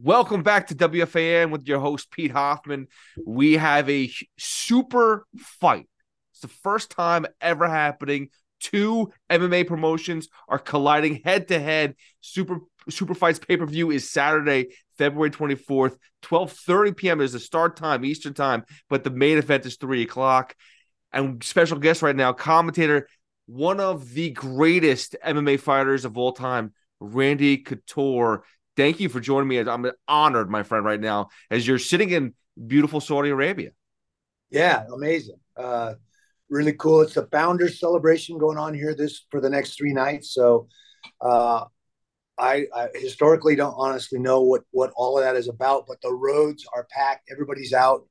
Welcome back to WFAN with your host, Pete Hoffman. We have a super fight. It's the first time ever happening. Two MMA promotions are colliding head to head. Super Super Fights pay per view is Saturday, February 24th, 12:30 p.m. is the start time, Eastern time, but the main event is three o'clock. And special guest right now, commentator, one of the greatest MMA fighters of all time, Randy Couture thank you for joining me. I'm honored, my friend, right now, as you're sitting in beautiful Saudi Arabia. Yeah, amazing. Uh, really cool. It's a founders celebration going on here this for the next three nights. So, uh, I, I, historically don't honestly know what what all of that is about, but the roads are packed. Everybody's out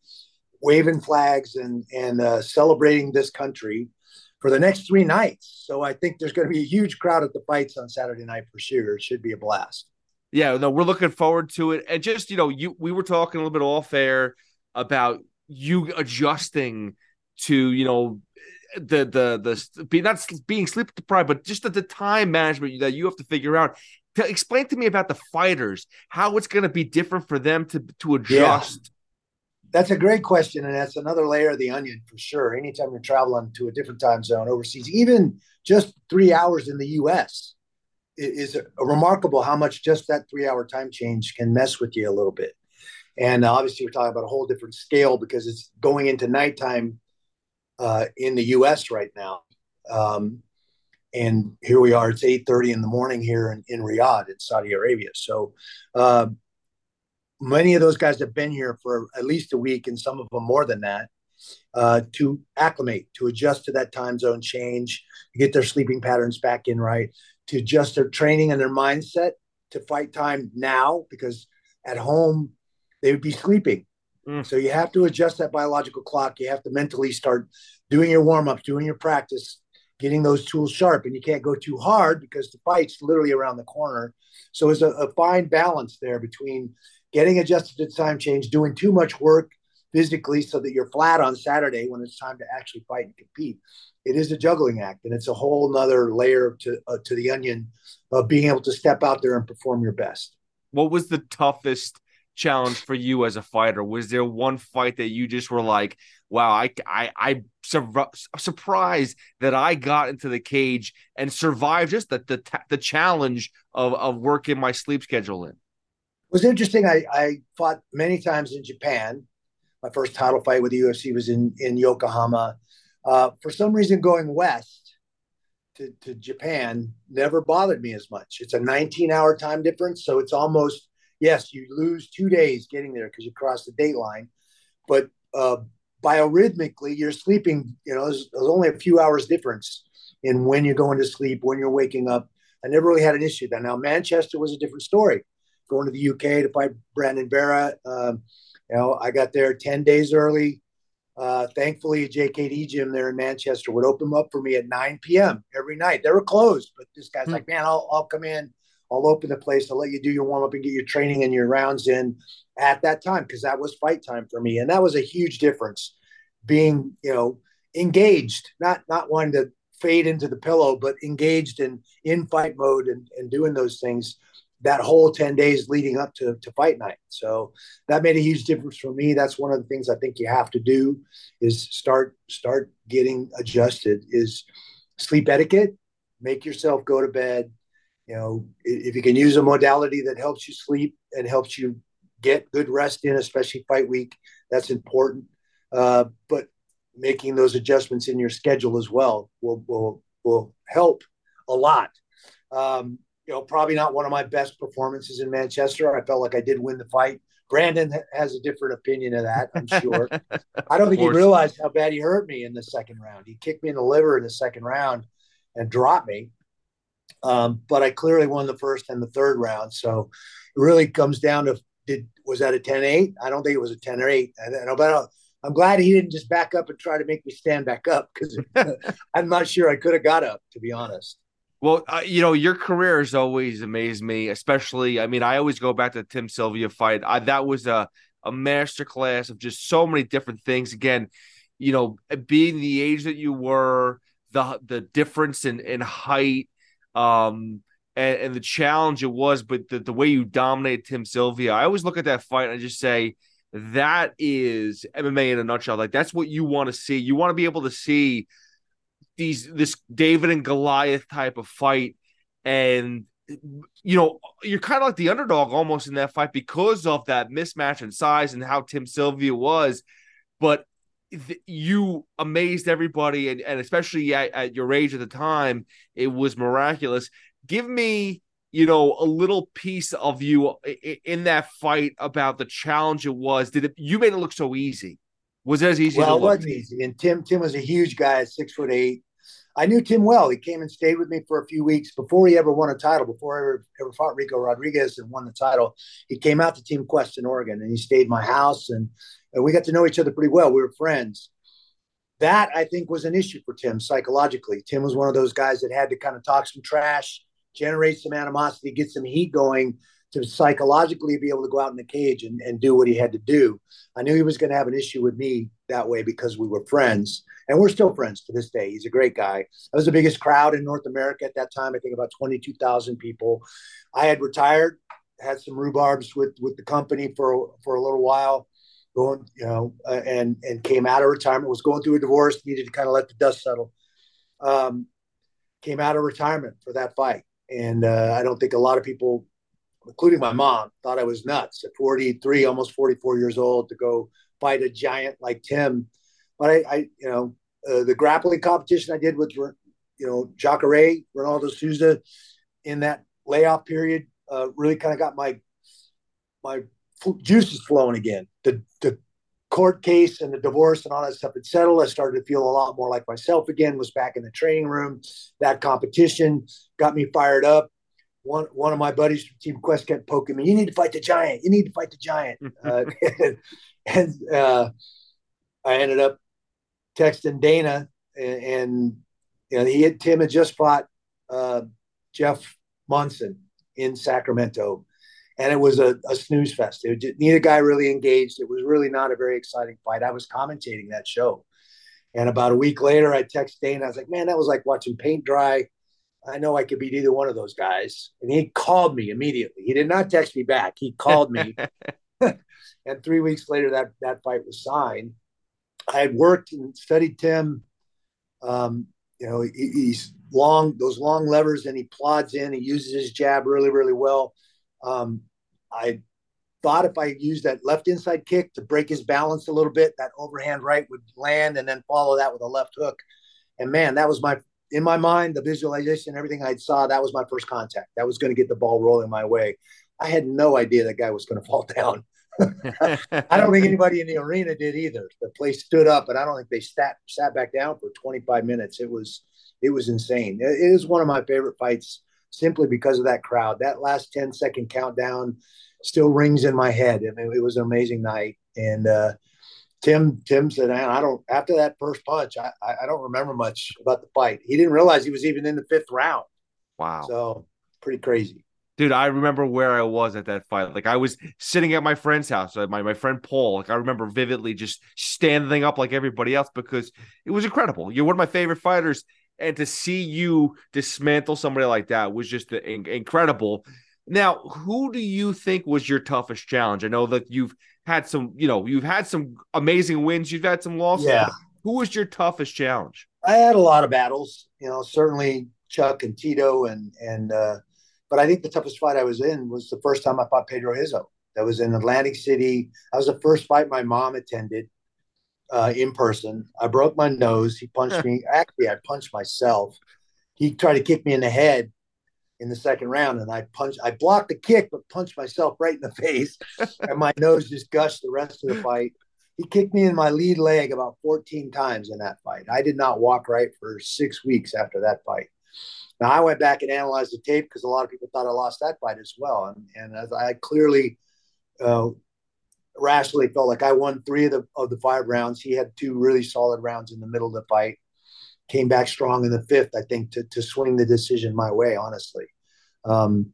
waving flags and and uh, celebrating this country for the next three nights. So I think there's going to be a huge crowd at the fights on Saturday night for sure. It should be a blast yeah, no, we're looking forward to it. And just, you know, you we were talking a little bit off air about you adjusting to, you know, the the the be not being sleep deprived, but just the, the time management that you have to figure out. To explain to me about the fighters, how it's going to be different for them to to adjust. Yeah. That's a great question, and that's another layer of the onion for sure. Anytime you're traveling to a different time zone overseas, even just three hours in the U.S., is remarkable how much just that three hour time change can mess with you a little bit. And obviously, we're talking about a whole different scale because it's going into nighttime uh, in the U.S. right now. Um, and here we are; it's eight thirty in the morning here in, in Riyadh, in Saudi Arabia. So, uh, many of those guys have been here for at least a week, and some of them more than that, uh, to acclimate, to adjust to that time zone change, to get their sleeping patterns back in right to adjust their training and their mindset to fight time now because at home they would be sleeping. Mm. So you have to adjust that biological clock. You have to mentally start doing your warm ups, doing your practice, getting those tools sharp. And you can't go too hard because the fight's literally around the corner. So it's a, a fine balance there between getting adjusted to time change, doing too much work physically so that you're flat on Saturday when it's time to actually fight and compete. It is a juggling act and it's a whole nother layer to uh, to the onion of being able to step out there and perform your best. What was the toughest challenge for you as a fighter? Was there one fight that you just were like wow i i i sur- surprised that i got into the cage and survived just the the, the challenge of of working my sleep schedule in? It was interesting. I i fought many times in japan my first title fight with the ufc was in in yokohama uh, for some reason, going west to, to Japan never bothered me as much. It's a 19 hour time difference. So it's almost, yes, you lose two days getting there because you cross the date line. But uh, biorhythmically, you're sleeping, you know, there's, only a few hours difference in when you're going to sleep, when you're waking up. I never really had an issue there. Now, Manchester was a different story. Going to the UK to fight Brandon Vera. Um, you know, I got there 10 days early uh, thankfully, a JKD gym there in Manchester would open up for me at 9 p.m. every night. They were closed, but this guy's mm-hmm. like, man, I'll, I'll come in. I'll open the place. I'll let you do your warm up and get your training and your rounds in at that time because that was fight time for me, and that was a huge difference. Being, you know, engaged, not not wanting to fade into the pillow, but engaged in in fight mode and, and doing those things that whole 10 days leading up to, to fight night. So that made a huge difference for me. That's one of the things I think you have to do is start, start getting adjusted is sleep etiquette, make yourself go to bed. You know, if you can use a modality that helps you sleep and helps you get good rest in, especially fight week, that's important. Uh, but making those adjustments in your schedule as well will, will, will help a lot. Um, you know, probably not one of my best performances in Manchester. I felt like I did win the fight. Brandon has a different opinion of that, I'm sure. I don't think he realized how bad he hurt me in the second round. He kicked me in the liver in the second round and dropped me. Um, but I clearly won the first and the third round. So it really comes down to did was that a 10-8? I don't think it was a 10 or 8. I, I, but I'm glad he didn't just back up and try to make me stand back up because I'm not sure I could have got up, to be honest. Well, uh, you know, your career has always amazed me, especially. I mean, I always go back to the Tim Sylvia fight. I, that was a a masterclass of just so many different things. Again, you know, being the age that you were, the the difference in in height, um, and, and the challenge it was, but the, the way you dominated Tim Sylvia. I always look at that fight and I just say that is MMA in a nutshell. Like that's what you want to see. You want to be able to see these this David and Goliath type of fight, and you know you're kind of like the underdog almost in that fight because of that mismatch in size and how Tim Sylvia was, but th- you amazed everybody, and, and especially at, at your age at the time, it was miraculous. Give me you know a little piece of you in that fight about the challenge it was. Did it you made it look so easy. Was it as easy well it wasn't easy and tim tim was a huge guy six foot eight i knew tim well. He came and stayed with me for a few weeks before he ever won a title before i ever, ever fought ricco rodriguez and won the title. He came out to team quest in oregon and he stayed my house and, and we got to know each other pretty well. We were friends. That i think was an issue for tim psychologically. Tim was one of those guys that had to kind of talk some trash generate some animosity, get some heat going to psychologically be able to go out in the cage and, and do what he had to do. I knew he was going to have an issue with me that way because we were friends and we're still friends to this day. He's a great guy. That was the biggest crowd in North America at that time. I think about 22,000 people. I had retired, had some rhubarbs with, with the company for, for a little while going, you know, uh, and, and came out of retirement, was going through a divorce, needed to kind of let the dust settle. Um, came out of retirement for that fight and uh, I don't think a lot of people, including my mom, thought I was nuts at 43, almost 44 years old, to go fight a giant like Tim. But I, I you know, uh, the grappling competition I did with, you know, Jacare, Ronaldo Souza, in that layoff period, uh, really kind of got my my juices flowing again. The the court case and the divorce and all that stuff had settled. I started to feel a lot more like myself again. Was back in the training room. That competition got me fired up. One one of my buddies from Team Quest kept poking me. You need to fight the giant. You need to fight the giant. uh, and, uh, I ended up texting Dana, and, and you know he had Tim had just fought uh, Jeff Monson in Sacramento and it was a, a snooze fest. It, neither guy really engaged. It was really not a very exciting fight. I was commentating that show, and about a week later, I texted Dana. I was like, "Man, that was like watching paint dry." I know I could beat either one of those guys. And he called me immediately. He did not text me back. He called me, and three weeks later, that that fight was signed. I had worked and studied Tim. Um, you know, he, he's long those long levers, and he plods in. He uses his jab really, really well. Um, I thought if I used that left inside kick to break his balance a little bit, that overhand right would land and then follow that with a left hook. And man, that was my in my mind, the visualization, everything I saw, that was my first contact. That was going to get the ball rolling my way. I had no idea that guy was going to fall down. I don't think anybody in the arena did either. The place stood up, and I don't think they sat sat back down for 25 minutes. It was it was insane. It is one of my favorite fights simply because of that crowd. That last 10 second countdown still rings in my head. I mean, it was an amazing night. And uh, Tim Tim said, "Man, I don't." After that first punch, I I don't remember much about the fight. He didn't realize he was even in the fifth round. Wow. So pretty crazy. Dude, I remember where I was at that fight. Like I was sitting at my friend's house, uh, my my friend Paul. Like I remember vividly just standing up like everybody else because it was incredible. You're one of my favorite fighters, and to see you dismantle somebody like that was just incredible. Now, who do you think was your toughest challenge? I know that you've had some, you know, you've had some amazing wins, you've had some losses. Yeah. Who was your toughest challenge? I had a lot of battles, you know, certainly Chuck and Tito and and uh but I think the toughest fight I was in was the first time I fought Pedro Rizzo. That was in Atlantic City. That was the first fight my mom attended uh, in person. I broke my nose. He punched me. Actually, I punched myself. He tried to kick me in the head in the second round, and I punched. I blocked the kick, but punched myself right in the face, and my nose just gushed the rest of the fight. He kicked me in my lead leg about 14 times in that fight. I did not walk right for six weeks after that fight. Now I went back and analyzed the tape because a lot of people thought I lost that fight as well, and and I clearly uh, rationally felt like I won three of the of the five rounds. He had two really solid rounds in the middle of the fight. Came back strong in the fifth, I think, to to swing the decision my way. Honestly, um,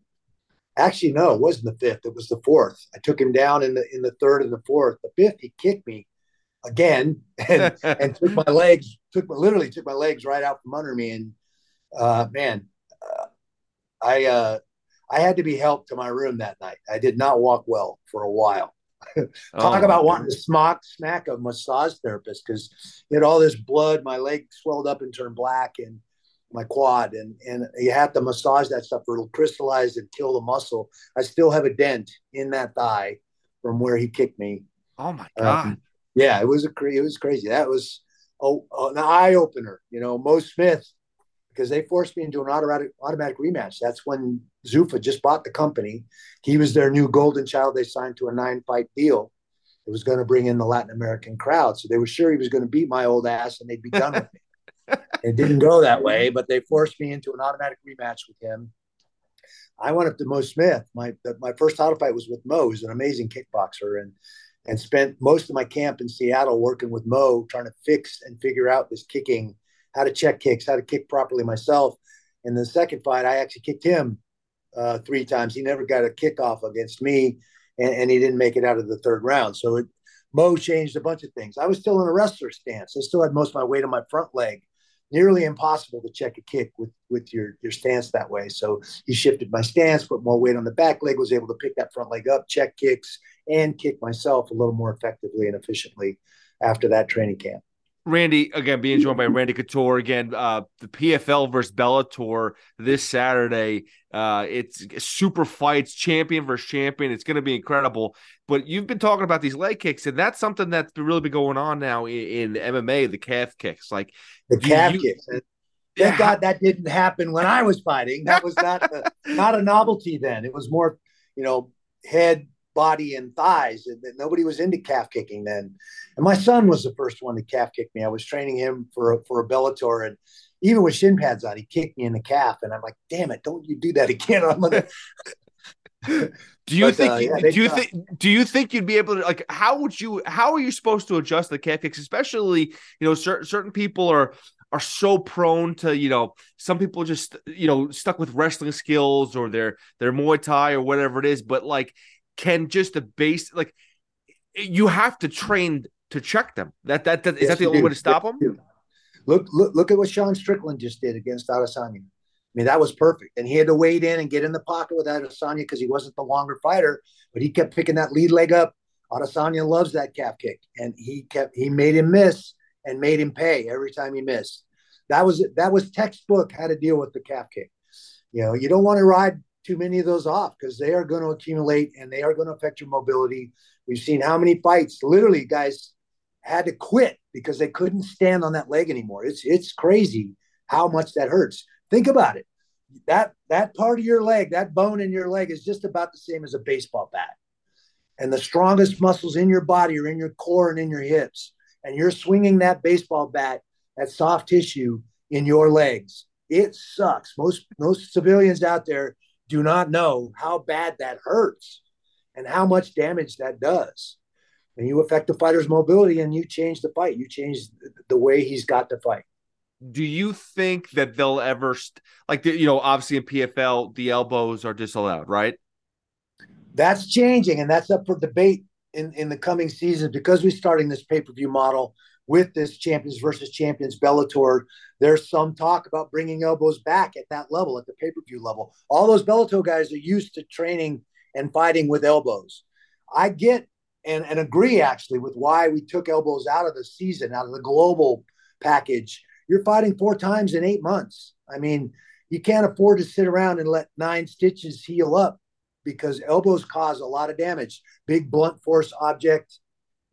actually, no, it wasn't the fifth. It was the fourth. I took him down in the in the third and the fourth. The fifth, he kicked me again and, and took my legs, took my, literally took my legs right out from under me. And uh, man, uh, I uh, I had to be helped to my room that night. I did not walk well for a while. Talk oh, about wanting to smack smack a massage therapist because he had all this blood. My leg swelled up and turned black, and my quad, and and you have to massage that stuff, or it'll crystallize and kill the muscle. I still have a dent in that thigh from where he kicked me. Oh my um, god! Um, yeah, it was a it was crazy. That was oh, an eye opener. You know, Mo Smith because they forced me into an automatic automatic rematch. That's when Zuffa just bought the company. He was their new golden child. They signed to a nine fight deal. It was going to bring in the Latin American crowd, so they were sure he was going to beat my old ass and they'd be done with me. It didn't go that way, but they forced me into an automatic rematch with him. I went up to Mo Smith. My my first title fight was with Mo, who's an amazing kickboxer, and and spent most of my camp in Seattle working with Mo, trying to fix and figure out this kicking, how to check kicks, how to kick properly myself. In the second fight, I actually kicked him uh, three times. He never got a kickoff against me, and, and, he didn't make it out of the third round. So it, Mo changed a bunch of things. I was still in a wrestler stance. I still had most of my weight on my front leg. Nearly impossible to check a kick with with your your stance that way. So he shifted my stance, put more weight on the back leg, was able to pick that front leg up, check kicks, and kick myself a little more effectively and efficiently after that training camp. Randy, again, being joined by Randy Couture again, uh, the PFL versus Bellator this Saturday. Uh, it's super fights, champion versus champion. It's going to be incredible. But you've been talking about these leg kicks, and that's something that's really been going on now in, in MMA, the calf kicks. Like the calf you, kicks. Thank yeah. God that didn't happen when I was fighting. That was not a, not a novelty then. It was more, you know, head body and thighs. And nobody was into calf kicking then. And my son was the first one to calf kick me. I was training him for a, for a Bellator, and even with shin pads on, he kicked me in the calf. And I'm like, damn it, don't you do that again? I'm gonna. do you but, think? Uh, yeah, do you think? Do you think you'd be able to like? How would you? How are you supposed to adjust the calf kicks? Especially, you know, certain certain people are are so prone to you know some people just you know stuck with wrestling skills or their their Muay Thai or whatever it is, but like can just a base like you have to train to check them. That that, that yes, is that the only do. way to stop yes, them? Look, look look at what Sean Strickland just did against Adesanya. I mean, that was perfect. And he had to wade in and get in the pocket with Adesanya because he wasn't the longer fighter, but he kept picking that lead leg up. Adesanya loves that calf kick, and he kept he made him miss and made him pay every time he missed. That was that was textbook how to deal with the calf kick. You know, you don't want to ride too many of those off because they are going to accumulate and they are going to affect your mobility. We've seen how many fights, literally, guys had to quit because they couldn't stand on that leg anymore. It's it's crazy how much that hurts. Think about it. That that part of your leg, that bone in your leg, is just about the same as a baseball bat. And the strongest muscles in your body are in your core and in your hips. And you're swinging that baseball bat, that soft tissue in your legs. It sucks. Most most civilians out there do not know how bad that hurts and how much damage that does. And you affect the fighter's mobility and you change the fight. You change the way he's got to fight. Do you think that they'll ever, st- like, the, you know, obviously in PFL, the elbows are disallowed, right? That's changing, and that's up for debate in, in the coming season because we're starting this pay per view model with this champions versus champions Bellator. There's some talk about bringing elbows back at that level, at the pay per view level. All those Bellator guys are used to training and fighting with elbows. I get and, and agree actually with why we took elbows out of the season, out of the global package. You're fighting four times in eight months. I mean, you can't afford to sit around and let nine stitches heal up because elbows cause a lot of damage. Big blunt force object,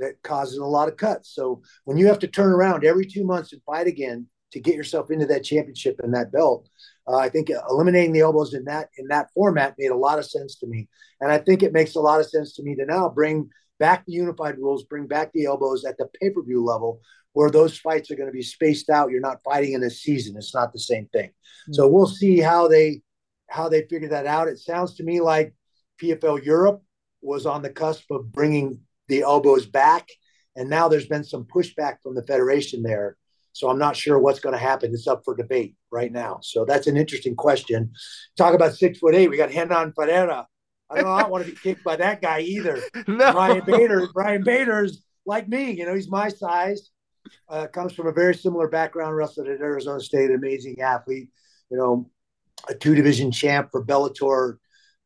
that causes a lot of cuts. So when you have to turn around every two months and fight again to get yourself into that championship and that belt, uh, I think eliminating the elbows in that in that format made a lot of sense to me, and I think it makes a lot of sense to me to now bring back the unified rules, bring back the elbows at the pay per view level, where those fights are going to be spaced out. You're not fighting in a season; it's not the same thing. Mm-hmm. So we'll see how they how they figure that out. It sounds to me like PFL Europe was on the cusp of bringing the elbows back, and now there's been some pushback from the federation there. So I'm not sure what's going to happen. It's up for debate right now. So that's an interesting question. Talk about six foot eight. We got Renan Ferreira. I don't, I don't want to be kicked by that guy either. No. Brian Bader. Ryan Bader's like me. You know, he's my size. Uh, comes from a very similar background. Wrestled at Arizona State. Amazing athlete. You know, a two division champ for Bellator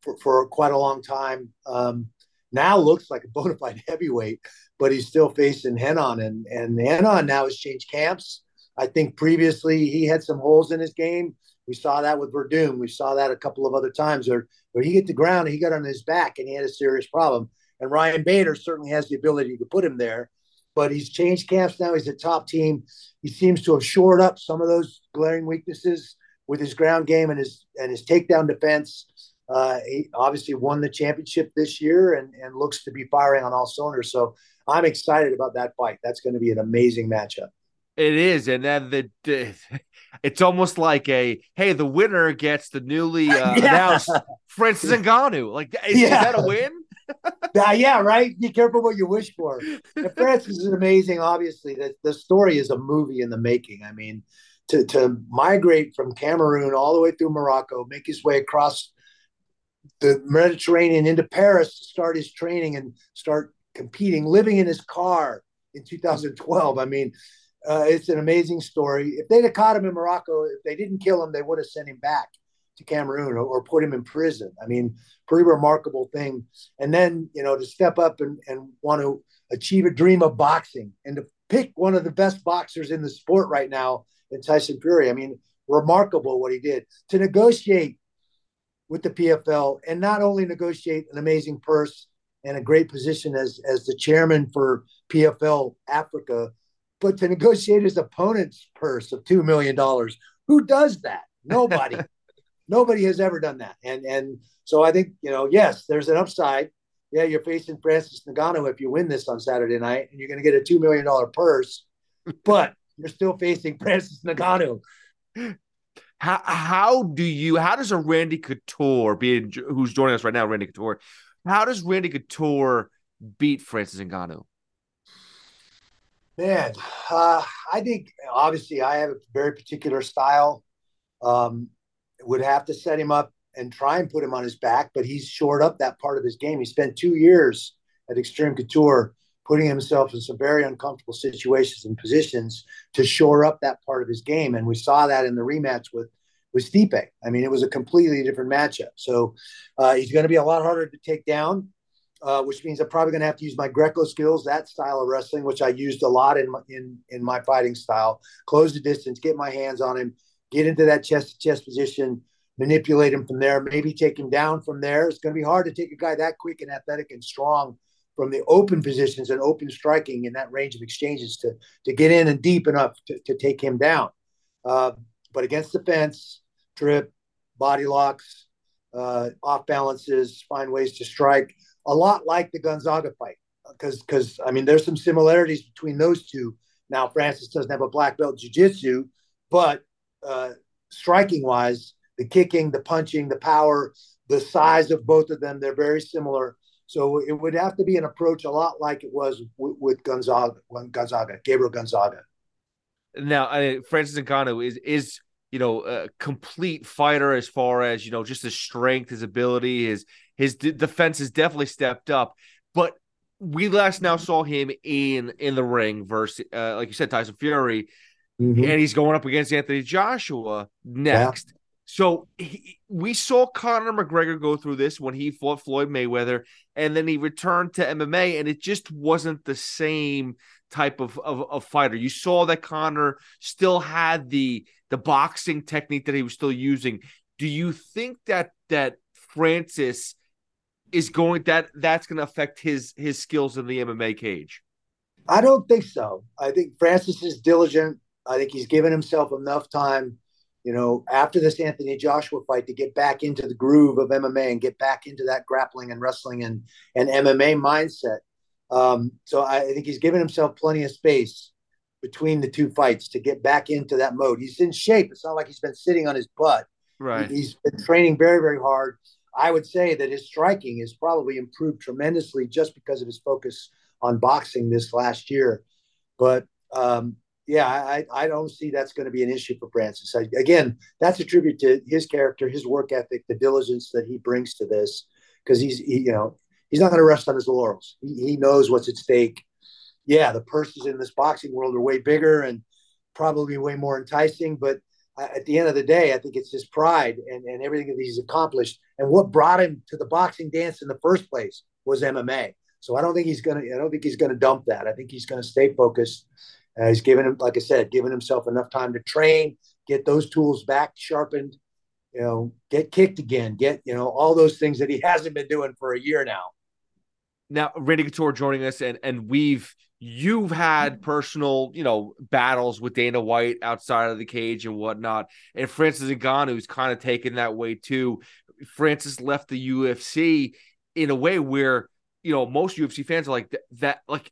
for, for quite a long time. Um, now looks like a bona fide heavyweight, but he's still facing Renan, and and Renan now has changed camps. I think previously he had some holes in his game. We saw that with Werdum. We saw that a couple of other times where, where he hit the ground and he got on his back and he had a serious problem. And Ryan Bader certainly has the ability to put him there, but he's changed camps now. He's a top team. He seems to have shored up some of those glaring weaknesses with his ground game and his and his takedown defense. Uh, he obviously won the championship this year and, and looks to be firing on all cylinders. So I'm excited about that fight. That's going to be an amazing matchup. It is, and then the, it's almost like a hey, the winner gets the newly uh, yeah. announced Francis Ngannou. Like, is, yeah. is that a win? uh, yeah, right. Be careful what you wish for. And Francis is amazing. Obviously, the, the story is a movie in the making. I mean, to to migrate from Cameroon all the way through Morocco, make his way across the Mediterranean into Paris to start his training and start competing, living in his car in 2012. I mean, uh, it's an amazing story. If they'd have caught him in Morocco, if they didn't kill him, they would have sent him back to Cameroon or, or, put him in prison. I mean, pretty remarkable thing. And then, you know, to step up and, and want to achieve a dream of boxing and to pick one of the best boxers in the sport right now in Tyson Fury. I mean, remarkable what he did to negotiate with the PFL and not only negotiate an amazing purse and a great position as as the chairman for PFL Africa, but to negotiate his opponent's purse of two million dollars. Who does that? Nobody. Nobody has ever done that. And and so I think you know, yes, there's an upside. Yeah, you're facing Francis Ngannou if you win this on Saturday night, and you're going to get a two million dollar purse, but you're still facing Francis Ngannou. How how do you how does a Randy Couture being who's joining us right now, Randy Couture? How does Randy Couture beat Francis Ngannou? Man, uh, I think obviously I have a very particular style. Um, would have to set him up and try and put him on his back, but he's shored up that part of his game. He spent two years at Extreme Couture putting himself in some very uncomfortable situations and positions to shore up that part of his game. And we saw that in the rematch with with Stipe. I mean, it was a completely different matchup. So uh, he's going to be a lot harder to take down, uh, which means I'm probably going to have to use my Greco skills, that style of wrestling, which I used a lot in my, in in my fighting style. Close the distance, get my hands on him, get into that chest to chest position, manipulate him from there, maybe take him down from there. It's going to be hard to take a guy that quick and athletic and strong from the open positions and open striking in that range of exchanges to to get in and deep enough to, to take him down. Uh, but against the fence, trip, body locks, uh, off balances, find ways to strike, a lot like the Gonzaga fight. Because, because I mean, there's some similarities between those two. Now, Francis doesn't have a black belt jiu-jitsu, but uh, striking wise, the kicking, the punching, the power, the size of both of them, they're very similar. So it would have to be an approach a lot like it was with, with Gonzaga, Gonzaga, Gabriel Gonzaga. Now, I, Francis Ngannou is is you know a complete fighter as far as you know just his strength, his ability, his his d- defense has definitely stepped up. But we last now saw him in in the ring versus, uh, like you said, Tyson Fury, mm-hmm. and he's going up against Anthony Joshua next. Yeah. So he, we saw Conor McGregor go through this when he fought Floyd Mayweather, and then he returned to MMA, and it just wasn't the same type of, of, of fighter. You saw that Conor still had the the boxing technique that he was still using. Do you think that that Francis is going that that's going to affect his his skills in the MMA cage? I don't think so. I think Francis is diligent. I think he's given himself enough time you know, after this Anthony Joshua fight to get back into the groove of MMA and get back into that grappling and wrestling and, and MMA mindset. Um, so I, I think he's given himself plenty of space between the two fights to get back into that mode. He's in shape. It's not like he's been sitting on his butt. Right. He's been training very, very hard. I would say that his striking has probably improved tremendously just because of his focus on boxing this last year. But um, yeah, I, I don't see that's going to be an issue for Francis. I, again, that's a tribute to his character, his work ethic, the diligence that he brings to this, because he's he, you know he's not going to rest on his laurels. He, he knows what's at stake. Yeah, the purses in this boxing world are way bigger and probably way more enticing, but at the end of the day, I think it's his pride and, and everything that he's accomplished. And what brought him to the boxing dance in the first place was MMA. So I don't think he's gonna. I don't think he's gonna dump that. I think he's gonna stay focused. Uh, he's given him, like I said, giving himself enough time to train, get those tools back sharpened. You know, get kicked again, get you know all those things that he hasn't been doing for a year now. Now, Randy Couture joining us, and and we've you've had personal, you know, battles with Dana White outside of the cage and whatnot. And Francis Ngannou's kind of taken that way too. Francis left the UFC in a way where, you know, most UFC fans are like that, like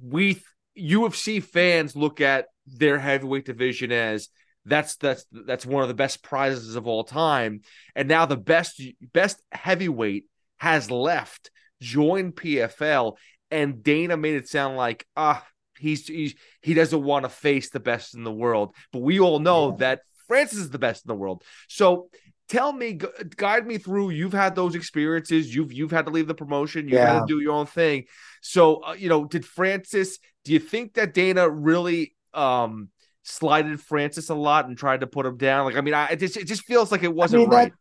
we UFC fans look at their heavyweight division as that's that's that's one of the best prizes of all time. And now the best best heavyweight has left, joined PFL, and Dana made it sound like ah he's, he's he doesn't want to face the best in the world, but we all know yeah. that Francis is the best in the world. So tell me, guide me through. You've had those experiences. You've you've had to leave the promotion. You've yeah. had to do your own thing. So uh, you know, did Francis? Do you think that Dana really um slighted Francis a lot and tried to put him down? Like, I mean, I it just it just feels like it wasn't I mean, right.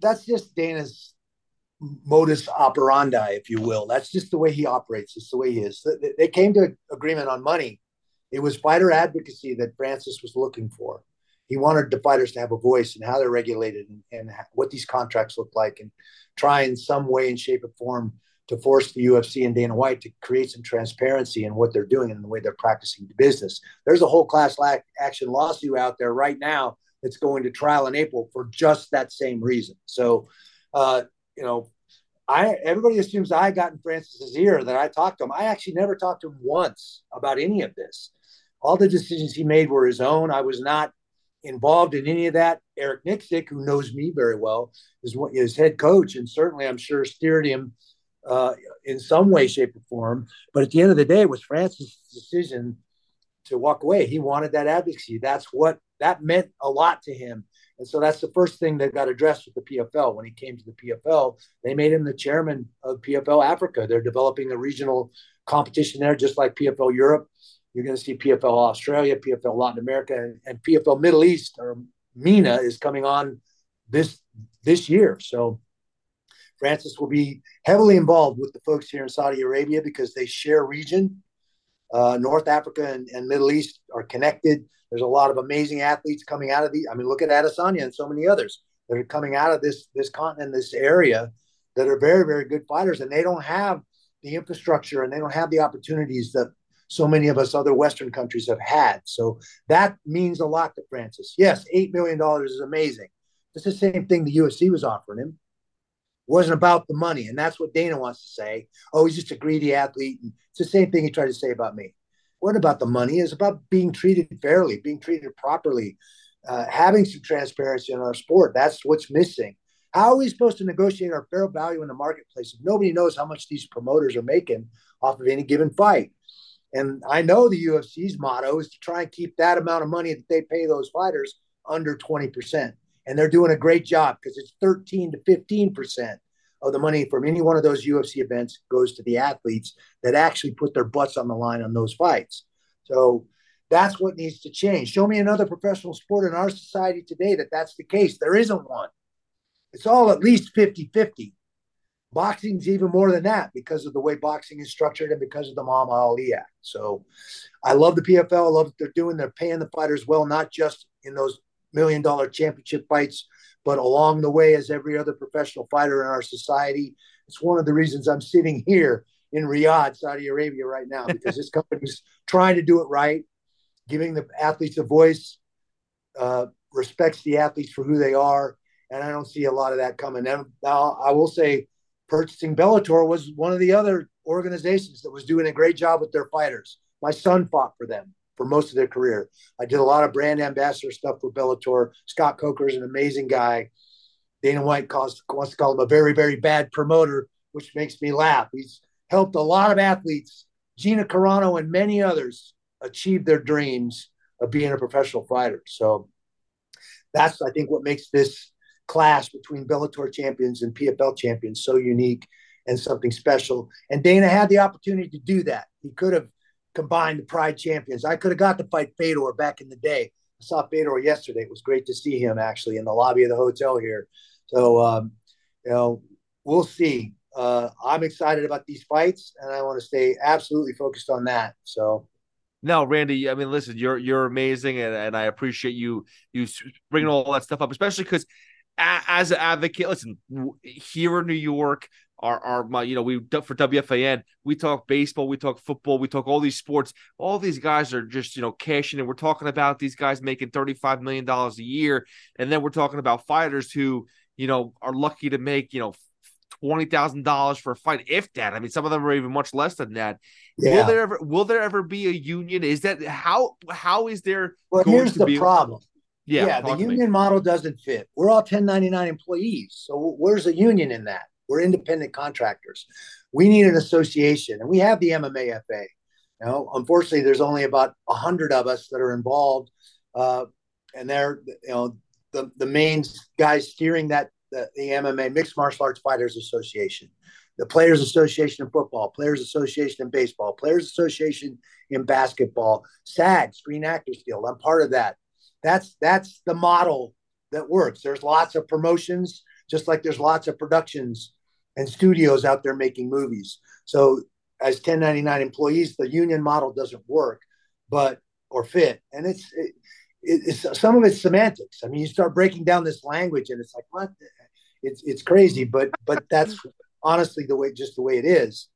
That, that's just Dana's modus operandi, if you will. That's just the way he operates. It's the way he is. They came to agreement on money. It was fighter advocacy that Francis was looking for. He wanted the fighters to have a voice and how they're regulated and, and what these contracts look like, and try in some way and shape or form to force the UFC and Dana White to create some transparency in what they're doing and the way they're practicing the business. There's a whole class action lawsuit out there right now that's going to trial in April for just that same reason. So, uh, you know, I everybody assumes I got in Francis's ear that I talked to him. I actually never talked to him once about any of this. All the decisions he made were his own. I was not involved in any of that. Eric Nicksick, who knows me very well, is his head coach, and certainly I'm sure steered him uh, in some way, shape, or form. But at the end of the day, it was Francis' decision to walk away. He wanted that advocacy. That's what that meant a lot to him. And so that's the first thing that got addressed with the PFL. When he came to the PFL, they made him the chairman of PFL Africa. They're developing a regional competition there, just like PFL Europe. You're going to see PFL Australia, PFL Latin America, and, and PFL Middle East or MENA is coming on this this year. So Francis will be heavily involved with the folks here in Saudi Arabia because they share region. Uh, North Africa and, and Middle East are connected. There's a lot of amazing athletes coming out of the. I mean, look at Adesanya and so many others that are coming out of this this continent, this area, that are very very good fighters, and they don't have the infrastructure and they don't have the opportunities that so many of us other Western countries have had. So that means a lot to Francis. Yes, eight million dollars is amazing. It's the same thing the UFC was offering him. It wasn't about the money, and that's what Dana wants to say. Oh, he's just a greedy athlete. And it's the same thing he tried to say about me what about the money? It's about being treated fairly, being treated properly, uh, having some transparency in our sport. That's what's missing. How are we supposed to negotiate our fair value in the marketplace if nobody knows how much these promoters are making off of any given fight? And I know the UFC's motto is to try and keep that amount of money that they pay those fighters under 20%. And they're doing a great job because it's 13 to 15% of the money from any one of those UFC events goes to the athletes that actually put their butts on the line on those fights. So that's what needs to change. Show me another professional sport in our society today that that's the case. There isn't one. It's all at least 50 50. Boxing's even more than that because of the way boxing is structured and because of the Muhammad Ali Act. So I love the PFL. I love what they're doing. They're paying the fighters well, not just in those million dollar championship fights, but along the way, as every other professional fighter in our society, it's one of the reasons I'm sitting here in Riyadh, Saudi Arabia, right now, because this company's trying to do it right, giving the athletes a voice, uh, respects the athletes for who they are, and I don't see a lot of that coming. Now, I will say, purchasing Bellator was one of the other organizations that was doing a great job with their fighters. My son fought for them for most of their career. I did a lot of brand ambassador stuff for Bellator. Scott Coker is an amazing guy. Dana White calls, wants to call him a very, very bad promoter, which makes me laugh. He's helped a lot of athletes, Gina Carano and many others, achieve their dreams of being a professional fighter. So that's, I think, what makes this clash between Bellator champions and PFL champions so unique and something special. And Dana had the opportunity to do that. He could have combined the Pride champions. I could have got to fight Fedor back in the day. I saw Fedor yesterday. It was great to see him actually in the lobby of the hotel here. So, um, you know, we'll see. Uh, I'm excited about these fights, and I want to stay absolutely focused on that. So, no, Randy. I mean, listen, you're you're amazing, and, and I appreciate you you bringing all that stuff up, especially because as an advocate, listen, here in New York, our our my, you know we for WFAN we talk baseball, we talk football, we talk all these sports. All these guys are just you know cashing, and we're talking about these guys making thirty five million dollars a year, and then we're talking about fighters who you know are lucky to make you know twenty thousand dollars for a fight, if that. I mean, some of them are even much less than that. Yeah. Will there ever will there ever be a union? Is that how how is there? Well, here's the be... problem. Yeah, yeah the union model doesn't fit. We're all 1099 employees. So where's the union in that? We're independent contractors. We need an association, and we have the MMAFA. You know, unfortunately, there's only about a hundred of us that are involved, uh, and they're you know the the main guys steering that the, the MMA Mixed Martial Arts Fighters Association, the Players Association in football, Players Association in baseball, Players Association in basketball, SAG Screen Actors Guild. I'm part of that. That's that's the model that works. There's lots of promotions, just like there's lots of productions and studios out there making movies. So as 1099 employees, the union model doesn't work, but or fit. And it's it, it's some of it's semantics. I mean, you start breaking down this language, and it's like what? It's it's crazy, but but that's honestly the way just the way it is.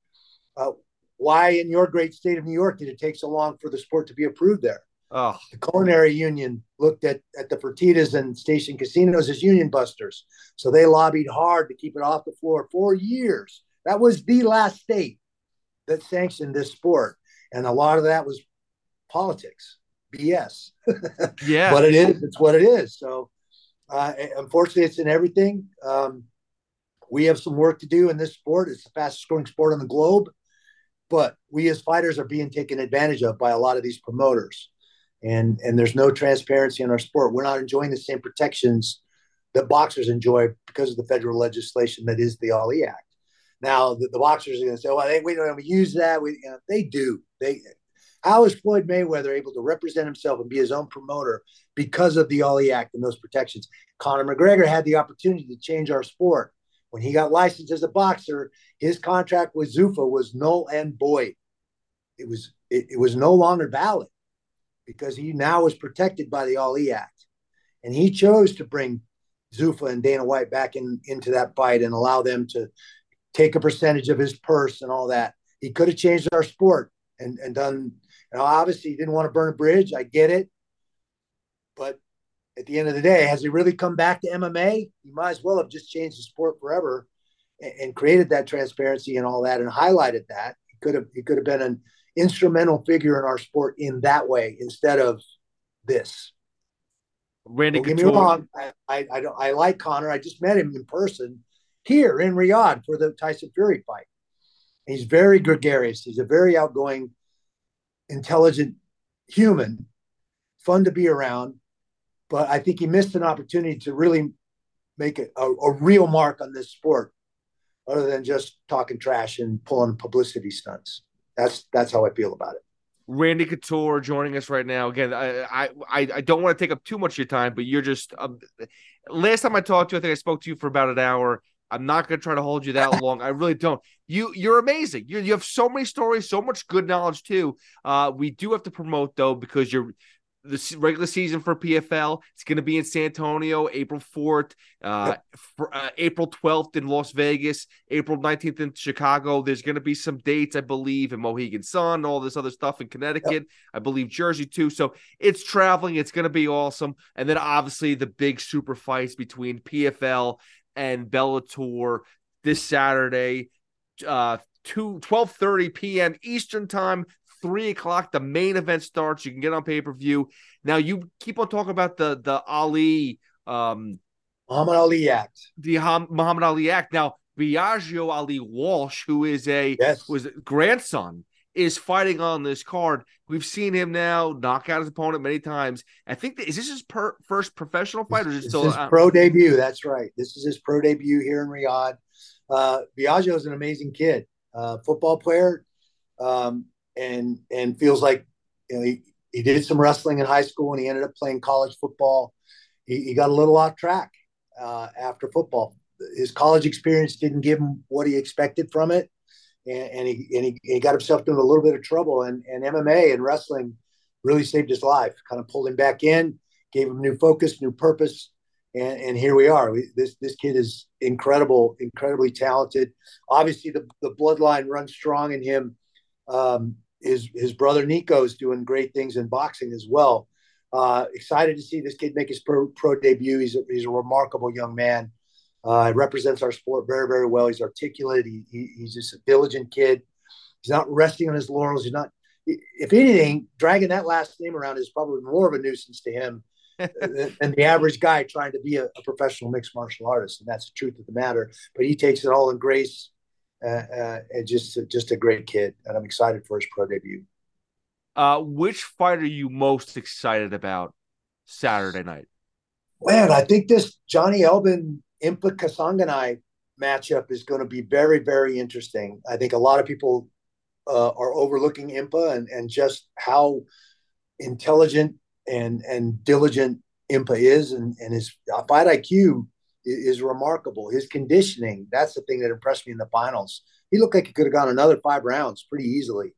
Uh, why in your great state of New York did it take so long for the sport to be approved there? Oh. The culinary union looked at, at the Fertitas and station casinos as union busters. So they lobbied hard to keep it off the floor for years. That was the last state that sanctioned this sport. And a lot of that was politics, BS. yeah. but it is, it's what it is. So uh, unfortunately, it's in everything. Um, we have some work to do in this sport. It's the fastest growing sport on the globe. But we as fighters are being taken advantage of by a lot of these promoters and and there's no transparency in our sport. We're not enjoying the same protections that boxers enjoy because of the federal legislation that is the Ali Act. Now the, the boxers are going to say, "Well, they, we don't use that." We, you know, they do. They how is Floyd Mayweather able to represent himself and be his own promoter because of the Ali Act and those protections? Conor McGregor had the opportunity to change our sport. When he got licensed as a boxer, his contract with Zuffa was null and void. It was it, it was no longer valid because he now is protected by the Ali Act. And he chose to bring Zuffa and Dana White back in, into that fight and allow them to take a percentage of his purse and all that. He could have changed our sport and, and done, you know, obviously he didn't want to burn a bridge. I get it. But at the end of the day, has he really come back to MMA? He might as well have just changed the sport forever and, and created that transparency and all that and highlighted that. He could have he could have been an instrumental figure in our sport in that way instead of this. Randy, don't get me wrong. I, I, I, don't. I like Conor. I just met him in person here in Riyadh for the Tyson Fury fight. He's very gregarious. He's a very outgoing, intelligent human, fun to be around. But I think he missed an opportunity to really make a, a, a real mark on this sport, other than just talking trash and pulling publicity stunts. That's that's how I feel about it. Randy Couture joining us right now. Again, I I I don't want to take up too much of your time, but you're just um, last time I talked to you, I think I spoke to you for about an hour. I'm not going to try to hold you that long. I really don't. You you're amazing. You you have so many stories, so much good knowledge too. Uh, we do have to promote though because you're the regular season for PFL. It's going to be in San Antonio, April 4th, uh, yep. for, uh, April 12th in Las Vegas, April 19th in Chicago. There's going to be some dates, I believe, in Mohegan Sun, all this other stuff in Connecticut. Yep. I believe Jersey too. So it's traveling. It's going to be awesome. And then obviously the big super fights between PFL and Bellator this Saturday. Uh, 2 12:30 p.m. Eastern Time, three o'clock. The main event starts. You can get on pay per view. Now you keep on talking about the the Ali um, Muhammad Ali Act. The Muhammad Ali Act. Now, Biagio Ali Walsh, who is a yes. was a grandson, is fighting on this card. We've seen him now knock out his opponent many times. I think that, is this his per, first professional fight, or is it still his uh, pro debut? That's right. This is his pro debut here in Riyadh. Uh, Biagio is an amazing kid, uh, football player, um, and and feels like you know he, he did some wrestling in high school and he ended up playing college football. He, he got a little off track uh, after football. His college experience didn't give him what he expected from it and, and, he, and he, he got himself into a little bit of trouble. And, and MMA and wrestling really saved his life, kind of pulled him back in, gave him new focus, new purpose. And, and here we are. We, this this kid is incredible, incredibly talented. Obviously, the, the bloodline runs strong in him. Um, his his brother Nico is doing great things in boxing as well. Uh, excited to see this kid make his pro, pro debut. He's a, he's a remarkable young man. Uh, represents our sport very, very well. He's articulate. He, he, he's just a diligent kid. He's not resting on his laurels. He's not, if anything, dragging that last name around is probably more of a nuisance to him than the average guy trying to be a, a, professional mixed martial artist. And that's the truth of the matter. But he takes it all in grace. Uh, uh, and just just a great kid, and I'm excited for his pro debut. Uh, which fight are you most excited about Saturday night? Man, I think this Johnny Eblen Impa Kasanganay matchup is going to be very, very interesting. I think a lot of people uh, are overlooking Impa and, and just how intelligent and and diligent Impa is, and, and his fight IQ is, remarkable. His conditioning, that's the thing that impressed me in the finals. He looked like he could have gone another five rounds pretty easily.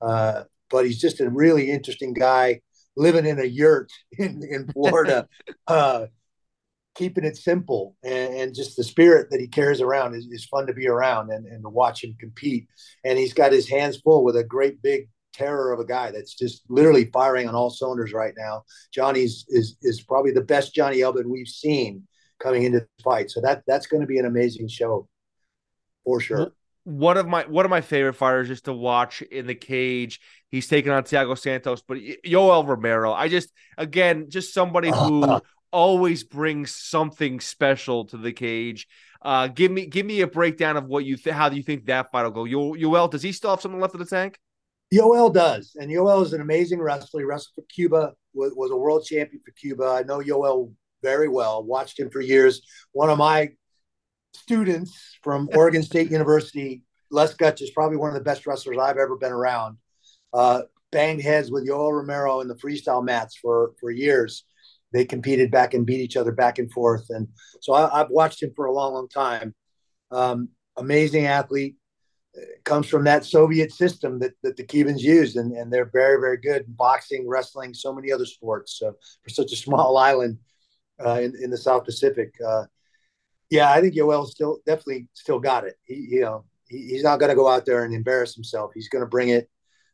Uh, but he's just a really interesting guy living in a yurt in, in Florida. uh, keeping it simple and, and, just the spirit that he carries around is, is fun to be around and, and to watch him compete. And he's got his hands full with a great big terror of a guy that's just literally firing on all cylinders right now. Johnny's is is probably the best Johnny Eblen we've seen coming into the fight. So that that's going to be an amazing show for sure. One of my one of my favorite fighters just to watch in the cage. He's taking on Thiago Santos, but Yoel Romero. I just again just somebody who always brings something special to the cage. Uh, give me give me a breakdown of what you th- how do you think that fight will go? Yo- Yoel, does he still have something left in the tank? Yoel does, and Yoel is an amazing wrestler. He wrestled for Cuba, was, was a world champion for Cuba. I know Yoel very well. Watched him for years. One of my students from Oregon State University, Les Gutch, is probably one of the best wrestlers I've ever been around. Uh, banged heads with Yoel Romero in the freestyle mats for for years they competed back and beat each other back and forth. And so I, have watched him for a long, long time. Um, amazing athlete. Comes from that Soviet system that, that the Cubans used, and, and they're very, very good in boxing, wrestling, so many other sports. So for such a small island uh, in, in the South Pacific, uh, yeah, I think Yoel still definitely still got it. He, you know, he, he's not going to go out there and embarrass himself. He's going to bring it.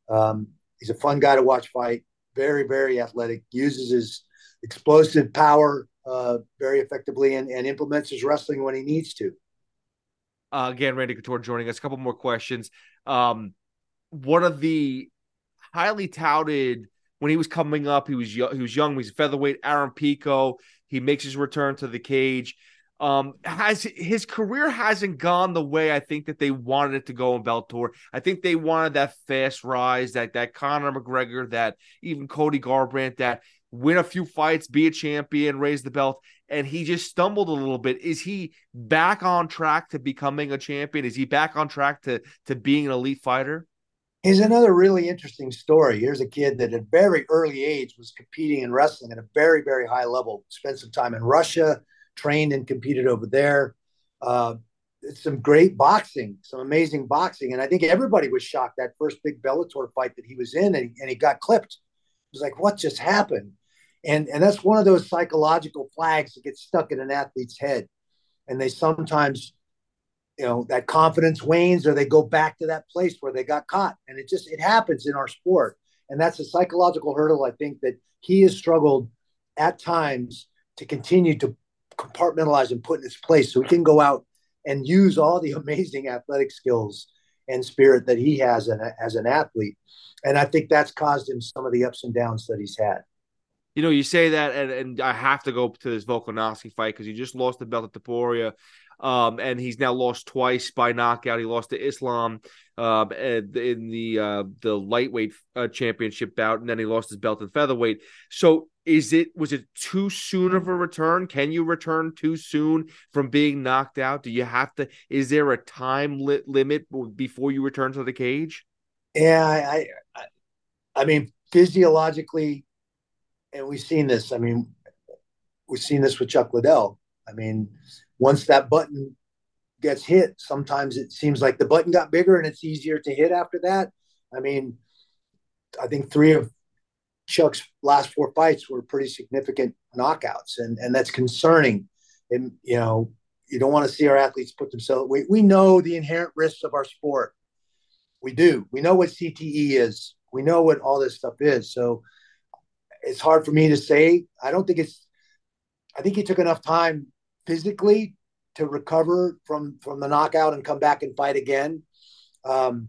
Um, he's a fun guy to watch fight. Very, very athletic. Uses his explosive power uh, very effectively and, and implements his wrestling when he needs to. Uh, again, Randy Couture joining us. A couple more questions. Um, one of the highly touted when he was coming up, he was young, he was young. He was featherweight. Aaron Pico. He makes his return to the cage. Um, has his career hasn't gone the way I think that they wanted it to go in Bellator. I think they wanted that fast rise, that that Conor McGregor, that even Cody Garbrandt, that win a few fights, be a champion, raise the belt, and he just stumbled a little bit. Is he back on track to becoming a champion? Is he back on track to to being an elite fighter? He's another really interesting story. Here's a kid that at very early age was competing in wrestling at a very, very high level, spent some time in Russia, trained and competed over there. Uh, some great boxing, some amazing boxing. And I think everybody was shocked that first big Bellator fight that he was in and he, and he got clipped. It was like, what just happened? and and that's one of those psychological flags that gets stuck in an athlete's head and they sometimes you know that confidence wanes or they go back to that place where they got caught. And it just it happens in our sport. And that's a psychological hurdle i think that he has struggled at times to continue to compartmentalize and put in its place so he can go out and use all the amazing athletic skills and spirit that he has as an athlete. And i think that's caused him some of the ups and downs that he's had. You know, you say that, and, and I have to go to this Volkanovski fight because he just lost the belt to Topuria. Um, and he's now lost twice by knockout. He lost to Islam um, in the uh, the lightweight uh, championship bout, and then he lost his belt in featherweight. So, is it was it too soon of a return? Can you return too soon from being knocked out? Do you have to? Is there a time li- limit before you return to the cage? Yeah, I, I, I mean, physiologically, and we've seen this. I mean, we've seen this with Chuck Liddell. I mean, once that button gets hit, sometimes it seems like the button got bigger and it's easier to hit after that. I mean, I think three of Chuck's last four fights were pretty significant knockouts, and and that's concerning. And you know, you don't want to see our athletes put themselves. We we know the inherent risks of our sport. We do. We know what CTE is. We know what all this stuff is. So it's hard for me to say. I don't think it's. I think he took enough time physically to recover from from the knockout and come back and fight again. Um,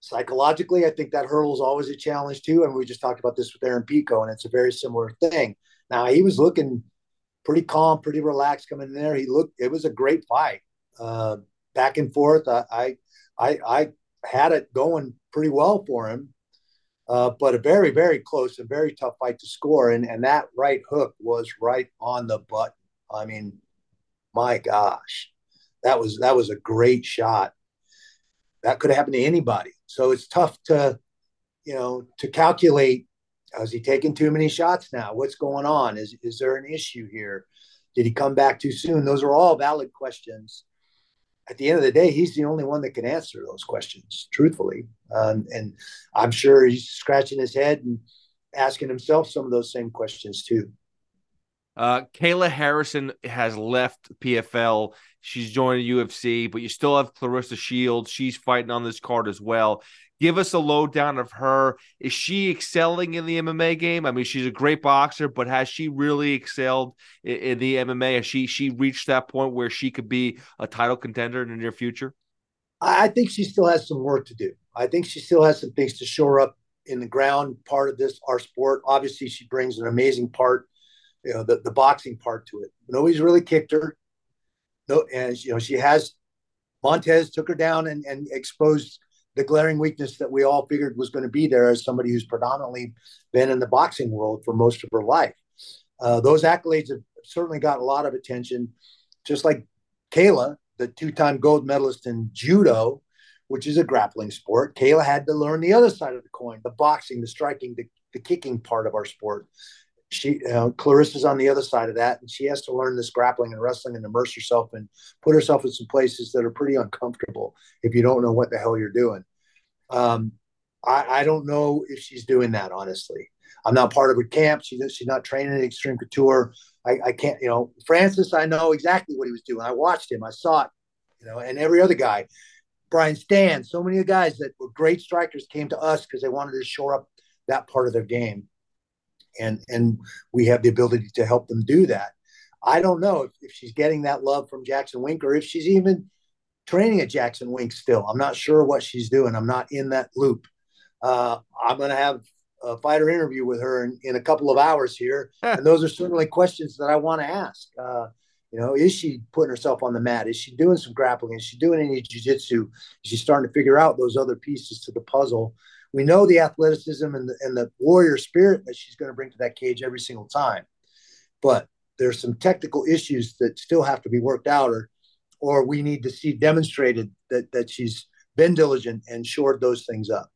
psychologically, I think that hurdle is always a challenge too. And we just talked about this with Aaron Pico, and it's a very similar thing. Now he was looking pretty calm, pretty relaxed coming in there. He looked. It was a great fight, uh, back and forth. I, I I had it going pretty well for him. Uh, but a very, very close and very tough fight to score. And, and that right hook was right on the button. I mean, my gosh, that was that was a great shot. That could happen to anybody. So it's tough to, you know, to calculate. Has he taken too many shots now? What's going on? Is is there an issue here? Did he come back too soon? Those are all valid questions. At the end of the day, he's the only one that can answer those questions truthfully. Um, and I'm sure he's scratching his head and asking himself some of those same questions too. Uh, Kayla Harrison has left PFL. She's joined UFC, but you still have Claressa Shields. She's fighting on this card as well. Give us a lowdown of her. Is she excelling in the MMA game? I mean, she's a great boxer, but has she really excelled in, in the MMA? Has she she reached that point where she could be a title contender in the near future? I think she still has some work to do. I think she still has some things to shore up in the ground part of this our sport. Obviously, she brings an amazing part you know the, the boxing part to it. Nobody's really kicked her. No, and you know she has Montes took her down and, and exposed the glaring weakness that we all figured was going to be there as somebody who's predominantly been in the boxing world for most of her life. Uh, those accolades have certainly got a lot of attention, just like Kayla, the two-time gold medalist in judo, which is a grappling sport. Kayla had to learn the other side of the coin, the boxing, the striking, the, the kicking part of our sport she uh, Claressa's on the other side of that, and she has to learn this grappling and wrestling and immerse herself and put herself in some places that are pretty uncomfortable if you don't know what the hell you're doing. Um, I, I don't know if she's doing that honestly. I'm not part of her camp. She's she's not training at Extreme Couture. I, I can't, you know, Francis. I know exactly what he was doing. I watched him. I saw it, you know, and every other guy, Brian Stann. So many of the guys that were great strikers came to us because they wanted to shore up that part of their game and and we have the ability to help them do that. I don't know if, if she's getting that love from Jackson Wink or if she's even training at Jackson Wink still. I'm not sure what she's doing. I'm not in that loop. Uh, I'm going to have a fighter interview with her in, in a couple of hours here, and those are certainly questions that I want to ask. Uh, you know, is she putting herself on the mat? Is she doing some grappling? Is she doing any jiu-jitsu? Is she starting to figure out those other pieces to the puzzle we know the athleticism and the, and the warrior spirit that she's going to bring to that cage every single time. But there's some technical issues that still have to be worked out, or or we need to see demonstrated that that she's been diligent and shored those things up.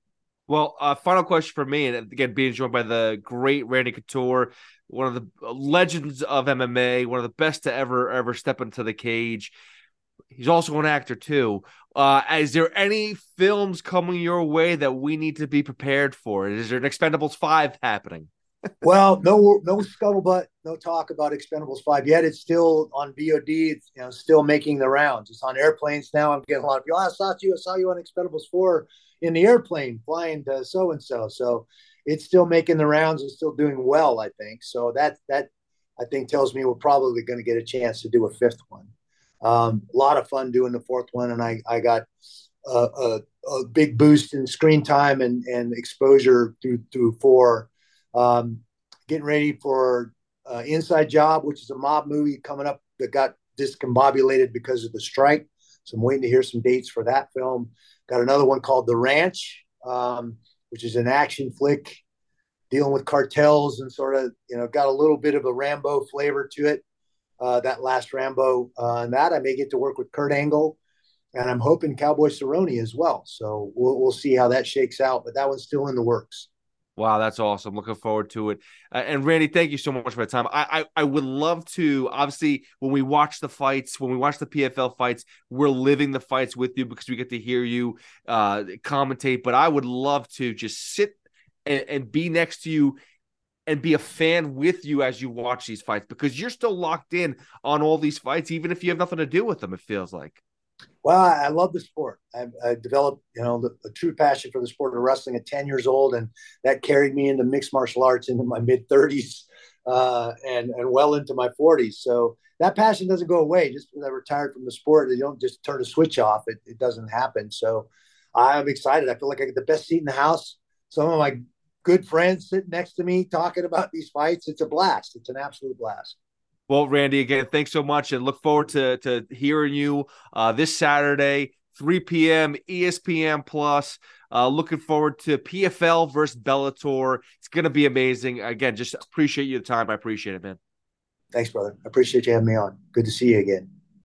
Well, uh, final question for me, and again, being joined by the great Randy Couture, one of the legends of MMA, one of the best to ever ever step into the cage. He's also an actor too. Uh, is there any films coming your way that we need to be prepared for? Is there an Expendables five happening? well, no, no scuttlebutt, no talk about Expendables five yet. It's still on VOD. It's you know still making the rounds. It's on airplanes now. I'm getting a lot of people. Oh, I saw you. I saw you on Expendables four in the airplane flying to so and so. So it's still making the rounds and still doing well. I think so. That that I think tells me we're probably going to get a chance to do a fifth one. Um, a lot of fun doing the fourth one, and I I got a, a, a big boost in screen time and and exposure through through four. Um, getting ready for uh, Inside Job, which is a mob movie coming up that got discombobulated because of the strike. So I'm waiting to hear some dates for that film. Got another one called The Ranch, um, which is an action flick dealing with cartels and sort of, you know, got a little bit of a Rambo flavor to it. Uh, that last Rambo, uh, and that I may get to work with Kurt Angle, and I'm hoping Cowboy Cerrone as well. So we'll we'll see how that shakes out, but that one's still in the works. Wow, that's awesome. Looking forward to it. Uh, and Randy, thank you so much for the time. I, I, I would love to obviously when we watch the fights, when we watch the PFL fights, we're living the fights with you because we get to hear you uh, commentate. But I would love to just sit and, and be next to you and be a fan with you as you watch these fights because you're still locked in on all these fights, even if you have nothing to do with them. It feels like. Well, I love the sport. I, I developed, you know, the, the, true passion for the sport of wrestling at 10 years old, and that carried me into mixed martial arts into my mid 30s uh, and and well into my 40s. So that passion doesn't go away just because I retired from the sport. You don't just turn a switch off; it, it doesn't happen. So I'm excited. I feel like I get the best seat in the house. Some of my good friends sitting next to me talking about these fights. It's a blast. It's an absolute blast. Well, Randy, again, thanks so much, and look forward to to hearing you uh, this Saturday, 3 p.m. ESPN Plus. Uh, looking forward to PFL versus Bellator. It's going to be amazing. Again, just appreciate your time. I appreciate it, man. Thanks, brother. I appreciate you having me on. Good to see you again.